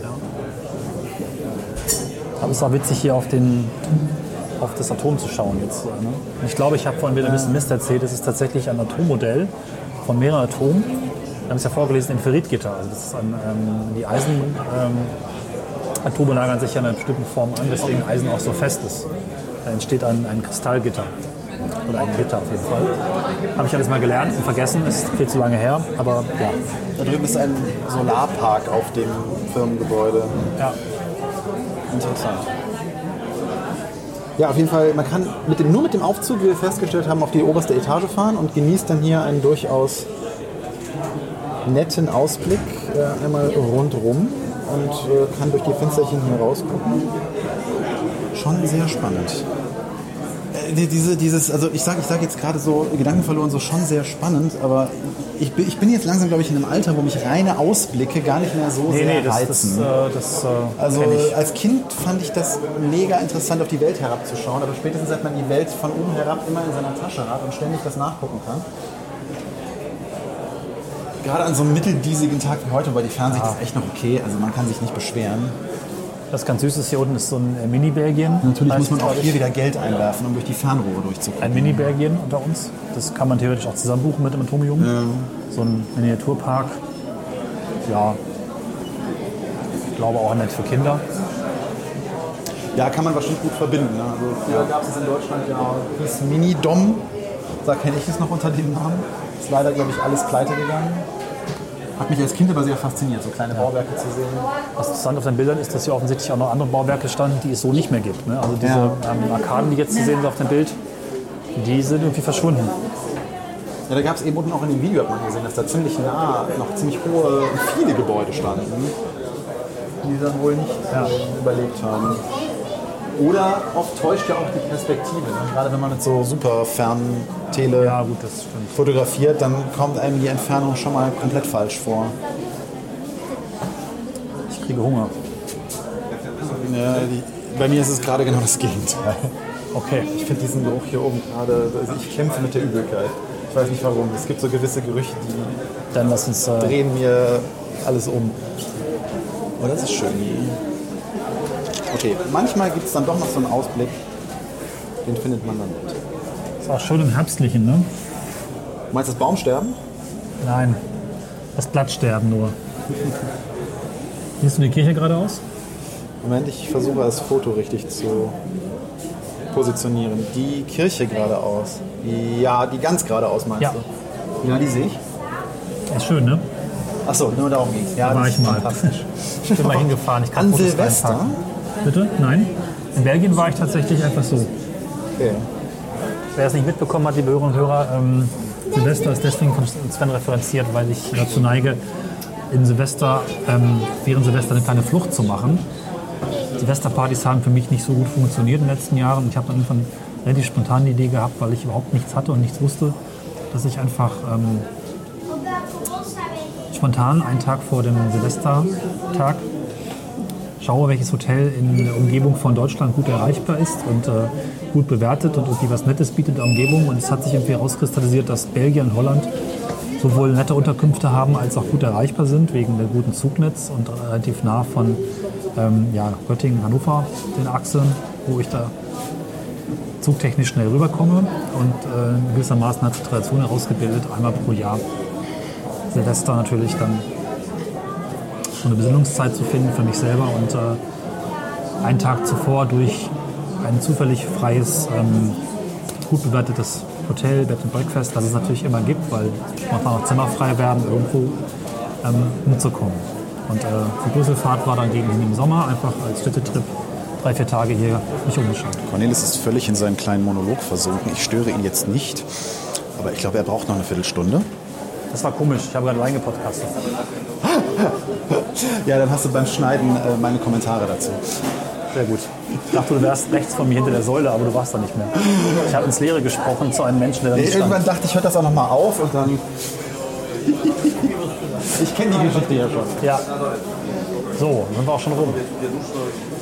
Ja. Aber es war witzig hier auf, den, auf das Atom zu schauen jetzt. Ne? Ich glaube, ich habe vorhin wieder ein bisschen Mist erzählt. Es ist tatsächlich ein Atommodell von mehreren Atomen. Wir haben es ja vorgelesen in Ferritgitter. Also das ist ein, ähm, die Eisen, ähm, Atome lagern sich ja in einer bestimmten Form an, weswegen Eisen auch so fest ist. Da entsteht ein, ein Kristallgitter. Oder ein Gitter auf jeden Fall. Habe ich alles mal gelernt und vergessen, ist viel zu lange her. Aber ja, Da drüben ist ein Solarpark auf dem Firmengebäude. ja. Interessant. Ja, auf jeden Fall, man kann mit dem, nur mit dem Aufzug, wie wir festgestellt haben, auf die oberste Etage fahren und genießt dann hier einen durchaus netten Ausblick äh, einmal rundrum und äh, kann durch die Fensterchen hier rausgucken. Schon sehr spannend. Die- diese, dieses, also ich sage ich sag jetzt gerade so Gedanken verloren, so schon sehr spannend, aber ich bin, ich bin jetzt langsam, glaube ich, in einem Alter, wo mich reine Ausblicke gar nicht mehr so Nee, sehr nee, das, das, reizen. äh, das äh, Also als Kind fand ich das mega interessant, auf die Welt herabzuschauen, aber spätestens seit man die Welt von oben herab immer in seiner Tasche hat und ständig das nachgucken kann. Gerade an so einem mitteldiesigen Tag wie heute, weil die Fernsicht ist echt noch okay, also man kann sich nicht beschweren. Das ganz süß ist hier unten ist so ein äh, Mini-Belgien. Natürlich muss man auch hier wieder Geld einwerfen, um durch die Fernrohre durchzukommen. Ein Mini-Belgien unter uns. Das kann man theoretisch auch zusammen buchen mit dem Atomium. So ein Miniaturpark. Ja. Ich glaube auch nett für Kinder. Ja, kann man wahrscheinlich gut verbinden. Ne? Also früher gab es in Deutschland ja das Mini-Dom, da kenne ich es noch unter dem Namen. Ist leider, glaube ich, alles pleite gegangen. Hat mich als Kind aber sehr fasziniert, so kleine Bauwerke zu sehen. Was interessant auf den Bildern ist, dass hier offensichtlich auch noch andere Bauwerke standen, die es so nicht mehr gibt. Ne? Also diese Ja. ähm, Arkaden, die jetzt zu sehen sind auf dem Bild, die sind irgendwie verschwunden. Ja, da gab es eben unten auch in dem Video, hat man gesehen, dass da ziemlich nah noch ziemlich hohe, viele Gebäude standen, die dann wohl nicht äh, überlebt haben. Oder oft täuscht ja auch die Perspektive. Ne? Gerade wenn man mit so super Ferntele Ja, gut, fotografiert, dann kommt einem die Entfernung schon mal komplett falsch vor. Ich kriege Hunger. Ja, die, bei mir ist es gerade genau das Gegenteil. Okay. Ich finde diesen Geruch hier oben gerade, also ich kämpfe mit der Übelkeit. Ich weiß nicht warum. Es gibt so gewisse Gerüche, die Dann lass uns. Äh, drehen mir alles um. Oh, das ist schön. Okay, manchmal gibt es dann doch noch so einen Ausblick. Den findet man dann nicht. ist auch schön im Herbstlichen, ne? Meinst du das Baumsterben? Nein. Das Blattsterben nur. Siehst du die Kirche geradeaus? Moment, ich versuche das Foto richtig zu positionieren. Die Kirche geradeaus. Ja, die ganz geradeaus meinst Ja. du? Ja, die sehe ich. Ist schön, ne? Achso, nur darum ging es. Ja, Da war das ich ist mal. fantastisch. Ich bin mal hingefahren. Ich kann An Fotos Silvester? reinpacken. Bitte? Nein. In Belgien war ich tatsächlich einfach so. Okay. Wer es nicht mitbekommen hat, liebe Hörerinnen und Hörer, ähm, Silvester ist deswegen von Sven referenziert, weil ich dazu neige, in Silvester, ähm, während Silvester eine kleine Flucht zu machen. Silvesterpartys haben für mich nicht so gut funktioniert in den letzten Jahren. Ich habe dann irgendwann relativ spontan die Idee gehabt, weil ich überhaupt nichts hatte und nichts wusste, dass ich einfach ähm, spontan einen Tag vor dem Silvestertag schaue, welches Hotel in der Umgebung von Deutschland gut erreichbar ist und äh, gut bewertet und irgendwie was Nettes bietet in der Umgebung. Und es hat sich irgendwie herauskristallisiert, dass Belgien und Holland sowohl nette Unterkünfte haben, als auch gut erreichbar sind, wegen der guten Zugnetz und relativ nah von ähm, ja, Göttingen, Hannover, den Achseln, wo ich da zugtechnisch schnell rüberkomme. Und äh, gewissermaßen hat sich Tradition herausgebildet, einmal pro Jahr Silvester natürlich dann so eine Besinnungszeit zu finden für mich selber und äh, einen Tag zuvor durch ein zufällig freies, ähm, gut bewertetes Hotel, Bed and Breakfast, das es natürlich immer gibt, weil manchmal auch Zimmer frei werden, irgendwo ähm, hinzukommen. Und äh, die Brüsselfahrt war dann gegen im Sommer, einfach als Städtetrip, drei, vier Tage hier mich umgeschaut. Cornelis ist völlig in seinen kleinen Monolog versunken. Ich störe ihn jetzt nicht. Aber ich glaube, er braucht noch eine Viertelstunde. Das war komisch, ich habe gerade reingepodcastet. Ja, dann hast du beim Schneiden äh, meine Kommentare dazu. Sehr gut. Ich dachte, du wärst rechts von mir hinter der Säule, aber du warst da nicht mehr. Ich habe ins Leere gesprochen zu einem Menschen, der da nicht stand. Irgendwann dachte ich, hört das auch noch mal auf und dann Ich kenne die Geschichte ja schon. Ja. So, sind wir auch schon rum.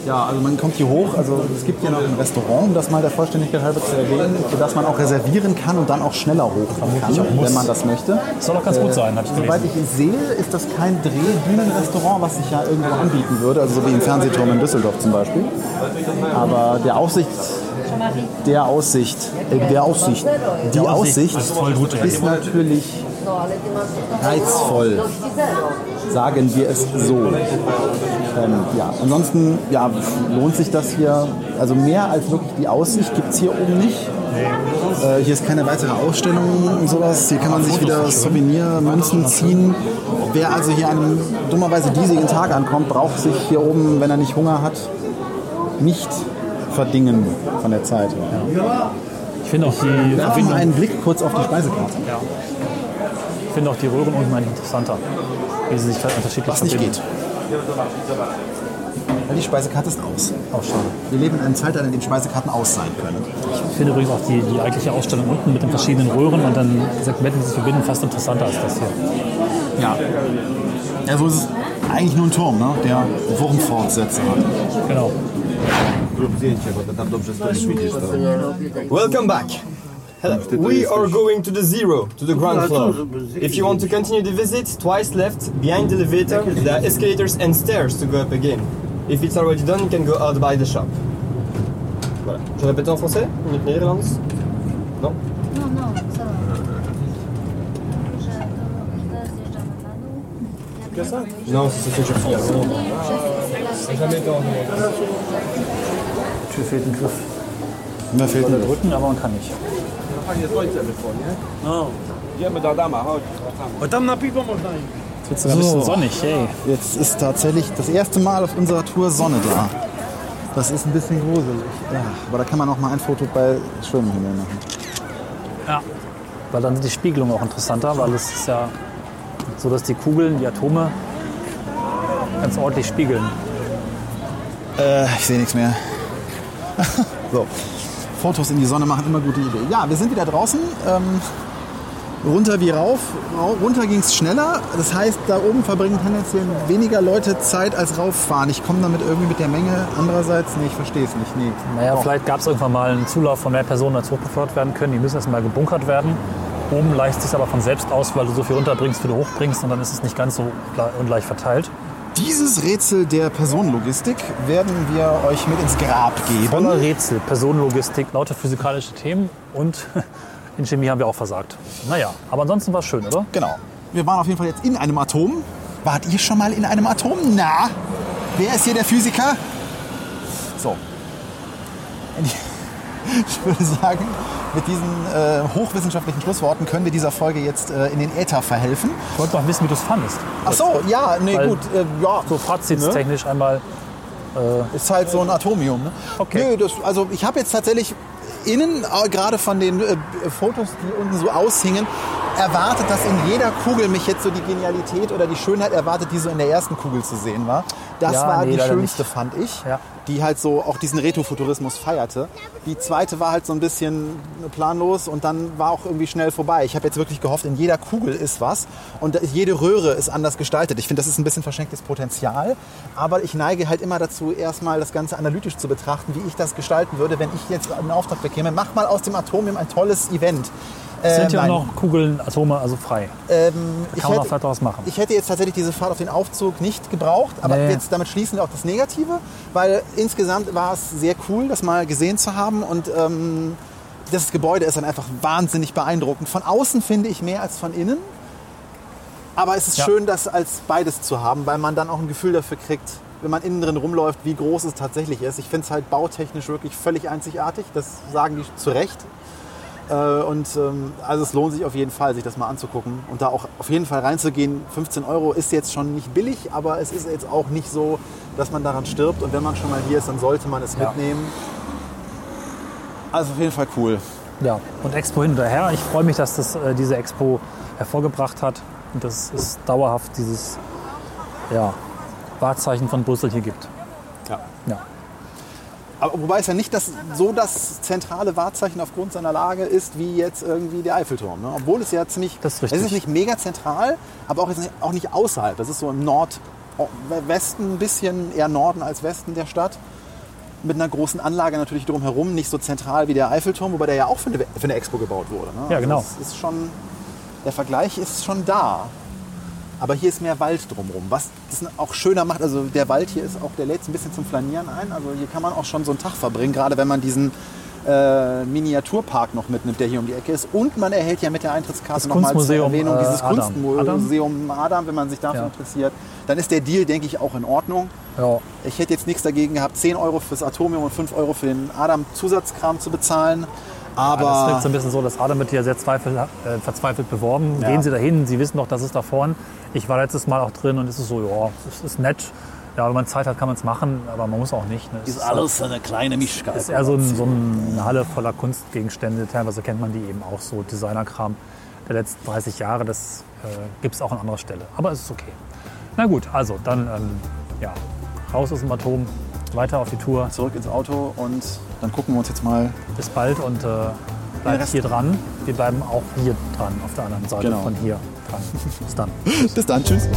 Ja, also man kommt hier hoch. Also es gibt hier noch ein Restaurant, um das mal der Vollständigkeit halber zu erwähnen, für das man auch reservieren kann und dann auch schneller hochkommen kann, wenn man das möchte. Soll auch ganz gut sein, habe ich Soweit gelesen. ich sehe, ist das kein Drehbühnenrestaurant, was sich ja irgendwo anbieten würde, also so wie im Fernsehturm in Düsseldorf zum Beispiel. Aber der Aussicht, der Aussicht, äh, der Aussicht, die Aussicht ist voll gut, ja. ist natürlich reizvoll. Sagen wir es so. Ähm, ja, ansonsten ja, lohnt sich das hier. Also mehr als wirklich die Aussicht gibt es hier oben nicht. Äh, hier ist keine weitere Ausstellung und sowas. Hier kann man sich wieder Souvenirmünzen ziehen. Wer also hier an einem dummerweise diesigen Tag ankommt, braucht sich hier oben, wenn er nicht Hunger hat, nicht verdingen von der Zeit. her. Ich finde auch die Werfen wir Verbindung, einen Blick kurz auf die Speisekarte. ich finde auch die Röhren unten eigentlich interessanter, wie sie sich unterschiedlich Was nicht verbinden. geht. Weil die Speisekarte ist aus. Auch schade. Wir leben in einem Zeitalter, in dem Speisekarten aus sein können. Ich finde übrigens auch die, die eigentliche Ausstellung unten mit den verschiedenen Röhren und dann Segmenten, die sich verbinden, fast interessanter als das hier. Ja. Ja, so ist es eigentlich nur ein Turm, ne? der Wurmfortsätze hat. Genau. Welcome back. Hello. We are going to the zero, to the ground floor. If you want to continue the visit, twice left, behind the elevator, there are escalators and stairs to go up again. If it's already done, you can go out by the shop. Voilà. Je répète en français In het Nederlands Non Non, non, ça va. Je, je zjeżdżamy. Non, c'est ce que je fais avant. Jamais été en Tür fehlt ein Griff. Mir fehlt ein Drücken, aber man kann nicht. Jetzt wird es ein bisschen sonnig, hey. Jetzt ist tatsächlich das erste Mal auf unserer Tour Sonne da. Das ist ein bisschen gruselig. Ja, aber da kann man auch mal ein Foto bei schönem Himmel machen. Ja. Weil dann sind die Spiegelungen auch interessanter, weil es ist ja so, dass die Kugeln, die Atome ganz ordentlich spiegeln. Äh, ich sehe nichts mehr. so. Fotos in die Sonne machen immer gute Idee. Ja, wir sind wieder draußen. Ähm, runter wie rauf. Rau- Runter ging es schneller. Das heißt, da oben verbringen tendenziell weniger Leute Zeit als rauffahren. Ich komme damit irgendwie mit der Menge. Andererseits, nee, ich verstehe es nicht. Nee. Naja, Doch. vielleicht gab es irgendwann mal einen Zulauf von mehr Personen, als hochbefördert werden können. Die müssen erstmal gebunkert werden. Oben leicht sich aber von selbst aus, weil du so viel runterbringst, wie du hochbringst und dann ist es nicht ganz so gle- ungleich verteilt. Dieses Rätsel der Personenlogistik werden wir euch mit ins Grab Voller geben. Rätsel, Personenlogistik, lauter physikalische Themen und in Chemie haben wir auch versagt. Naja, aber ansonsten war es schön, oder? Genau. Wir waren auf jeden Fall jetzt in einem Atom. Wart ihr schon mal in einem Atom? Na, wer ist hier der Physiker? So. Ich würde sagen, mit diesen äh, hochwissenschaftlichen Schlussworten können wir dieser Folge jetzt äh, in den Äther verhelfen. Ich wollte noch wissen, wie du es fandest. Ach so, ja, nee, Weil- gut. Äh, ja, So fazitstechnisch einmal. Ist halt so ein Atomium. Ne? Okay. Nö, das, also ich habe jetzt tatsächlich innen, äh, gerade von den äh, Fotos, die unten so aushingen, erwartet, dass in jeder Kugel mich jetzt so die Genialität oder die Schönheit erwartet, die so in der ersten Kugel zu sehen war. Das Ja, war nee, die schönste, nicht. fand ich, Ja. die halt so auch diesen Retrofuturismus feierte. Die zweite war halt so ein bisschen planlos und dann war auch irgendwie schnell vorbei. Ich habe jetzt wirklich gehofft, in jeder Kugel ist was und jede Röhre ist anders gestaltet. Ich finde, das ist ein bisschen verschenktes Potenzial, aber ich neige halt immer dazu, erstmal das Ganze analytisch zu betrachten, wie ich das gestalten würde, wenn ich jetzt einen Auftrag bekäme. Mach mal aus dem Atomium ein tolles Event. Es sind Äh, ja nein. noch Kugeln, Atome, also frei. Ähm, Da ich kann man auch hätte- vielleicht was machen. ich hätte jetzt tatsächlich diese Fahrt auf den Aufzug nicht gebraucht, aber Nee. jetzt damit schließen wir auch das Negative, weil insgesamt war es sehr cool, das mal gesehen zu haben und ähm, das Gebäude ist dann einfach wahnsinnig beeindruckend. Von außen finde ich mehr als von innen, aber es ist Ja. schön, das als beides zu haben, weil man dann auch ein Gefühl dafür kriegt, wenn man innen drin rumläuft, wie groß es tatsächlich ist. Ich finde es halt bautechnisch wirklich völlig einzigartig, das sagen die zu Recht. Äh, Und ähm, also es lohnt sich auf jeden Fall, sich das mal anzugucken und da auch auf jeden Fall reinzugehen. 15 Euro ist jetzt schon nicht billig, aber es ist jetzt auch nicht so, dass man daran stirbt. Und wenn man schon mal hier ist, dann sollte man es Ja. mitnehmen. Also auf jeden Fall cool. Ja, und Expo hinterher. Ich freue mich, dass das äh, diese Expo hervorgebracht hat und dass es dauerhaft dieses ja, Wahrzeichen von Brüssel hier gibt. Ja. Ja. Aber wobei es ja nicht das, so das zentrale Wahrzeichen aufgrund seiner Lage ist, wie jetzt irgendwie der Eiffelturm. Ne? Obwohl es ja ziemlich, Das ist es ist nicht mega zentral, aber auch, nicht, auch nicht außerhalb. Das ist so im Nordwesten, ein bisschen eher Norden als Westen der Stadt. Mit einer großen Anlage natürlich drumherum, nicht so zentral wie der Eiffelturm, wobei der ja auch für eine, für eine Expo gebaut wurde. Ne? Ja, genau. Es ist schon, der Vergleich ist schon da. Aber hier ist mehr Wald drumherum, was das auch schöner macht. Also der Wald hier ist auch, der lädt ein bisschen zum Flanieren ein. Also hier kann man auch schon so einen Tag verbringen, gerade wenn man diesen äh, Miniaturpark noch mitnimmt, der hier um die Ecke ist. Und man erhält ja mit der Eintrittskarte nochmal zur Erwähnung äh, dieses Adam. Kunstmuseum Adam. wenn man sich dafür Ja. interessiert. Dann ist der Deal, denke ich, auch in Ordnung. Ja. Ich hätte jetzt nichts dagegen gehabt, 10 Euro fürs Atomium und 5 Euro für den Adam-Zusatzkram zu bezahlen. Aber das wirkt so ein bisschen so, dass Adam wird hier sehr zweifel, äh, verzweifelt beworben. Ja. Gehen Sie dahin, Sie wissen doch, das ist da vorne. Ich war letztes Mal auch drin und es ist so, ja, es ist nett. Ja, wenn man Zeit hat, kann man es machen, aber man muss auch nicht. Ne? Es ist alles eine kleine Mischkalkulation. ist eher so, ein, so eine Halle voller Kunstgegenstände. Teilweise kennt man die eben auch so, Designerkram der letzten 30 Jahre. Das äh, gibt es auch an anderer Stelle. Aber es ist okay. Na gut, also dann ähm, ja, raus aus dem Atom, weiter auf die Tour. Zurück ins Auto und dann gucken wir uns jetzt mal Bis bald und äh, bleibt hier dran. Wir bleiben auch hier dran, auf der anderen Seite Genau. von hier dran. Bis dann. Bis dann, tschüss.